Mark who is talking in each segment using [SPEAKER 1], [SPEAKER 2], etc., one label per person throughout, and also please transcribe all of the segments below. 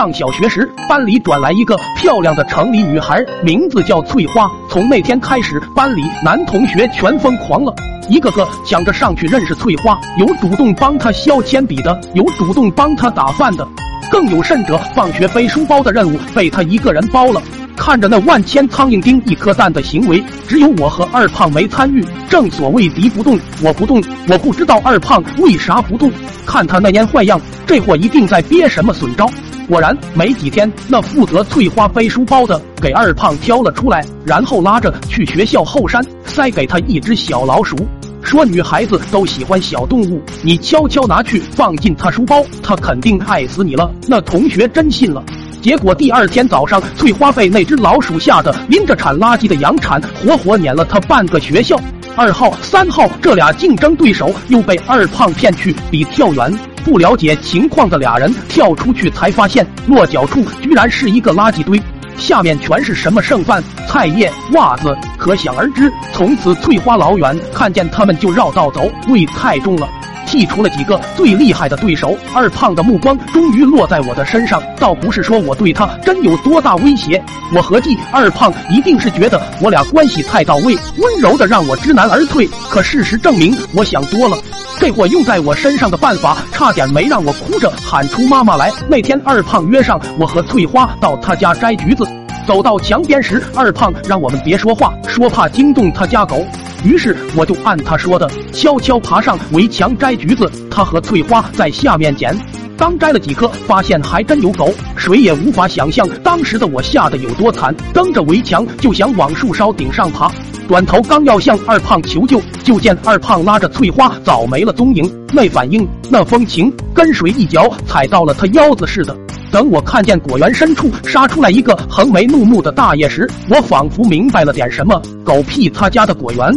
[SPEAKER 1] 上小学时，班里转来一个漂亮的城里女孩，名字叫翠花。从那天开始，班里男同学全疯狂了，一个个抢着上去认识翠花，有主动帮她削铅笔的，有主动帮她打饭的，更有甚者，放学背书包的任务被她一个人包了。看着那万千苍蝇叮一颗蛋的行为，只有我和二胖没参与。正所谓敌不动，我不动。我不知道二胖为啥不动。看他那蔫坏样，这货一定在憋什么损招。果然，没几天，那负责翠花背书包的给二胖挑了出来，然后拉着去学校后山，塞给他一只小老鼠，说女孩子都喜欢小动物，你悄悄拿去放进他书包，他肯定爱死你了。那同学真信了。结果第二天早上，翠花被那只老鼠吓得拎着铲垃圾的洋铲，活活撵了他半个学校。二号、三号这俩竞争对手又被二胖骗去比跳远。不了解情况的俩人跳出去才发现，落脚处居然是一个垃圾堆，下面全是什么剩饭、菜叶、袜子，可想而知。从此，翠花老远看见他们就绕道走，味太重了。剔除了几个最厉害的对手，二胖的目光终于落在我的身上。倒不是说我对他真有多大威胁，我合计二胖一定是觉得我俩关系太到位，温柔的让我知难而退。可事实证明，我想多了。这货用在我身上的办法，差点没让我哭着喊出妈妈来。那天，二胖约上我和翠花到他家摘橘子。走到墙边时，二胖让我们别说话，说怕惊动他家狗。于是我就按他说的，悄悄爬上围墙摘橘子。他和翠花在下面捡，刚摘了几颗，发现还真有狗。谁也无法想象当时的我吓得有多惨，蹬着围墙就想往树梢顶上爬。转头刚要向二胖求救，就见二胖拉着翠花早没了踪影。那反应，那风情，跟谁一脚踩到了他腰子似的。等我看见果园深处杀出来一个横眉怒目的大爷时，我仿佛明白了点什么。狗屁他家的果园！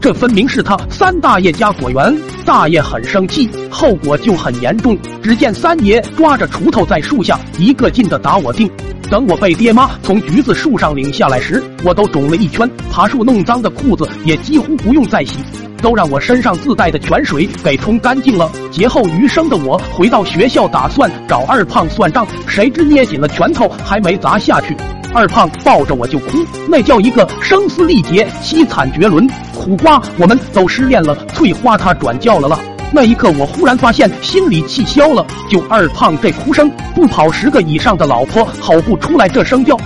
[SPEAKER 1] 这分明是他三大爷家果园，大爷很生气，后果就很严重。只见三爷抓着锄头在树下一个劲的打我腚。等我被爹妈从橘子树上领下来时，我都肿了一圈，爬树弄脏的裤子也几乎不用再洗，都让我身上自带的泉水给冲干净了。劫后余生的我回到学校，打算找二胖算账，谁知捏紧了拳头还没砸下去。二胖抱着我就哭，那叫一个声嘶力竭、凄惨绝伦。苦瓜，我们都失恋了。翠花她转教了。那一刻，我忽然发现心里气消了。就二胖这哭声，不跑十个以上的老婆吼不出来这声调。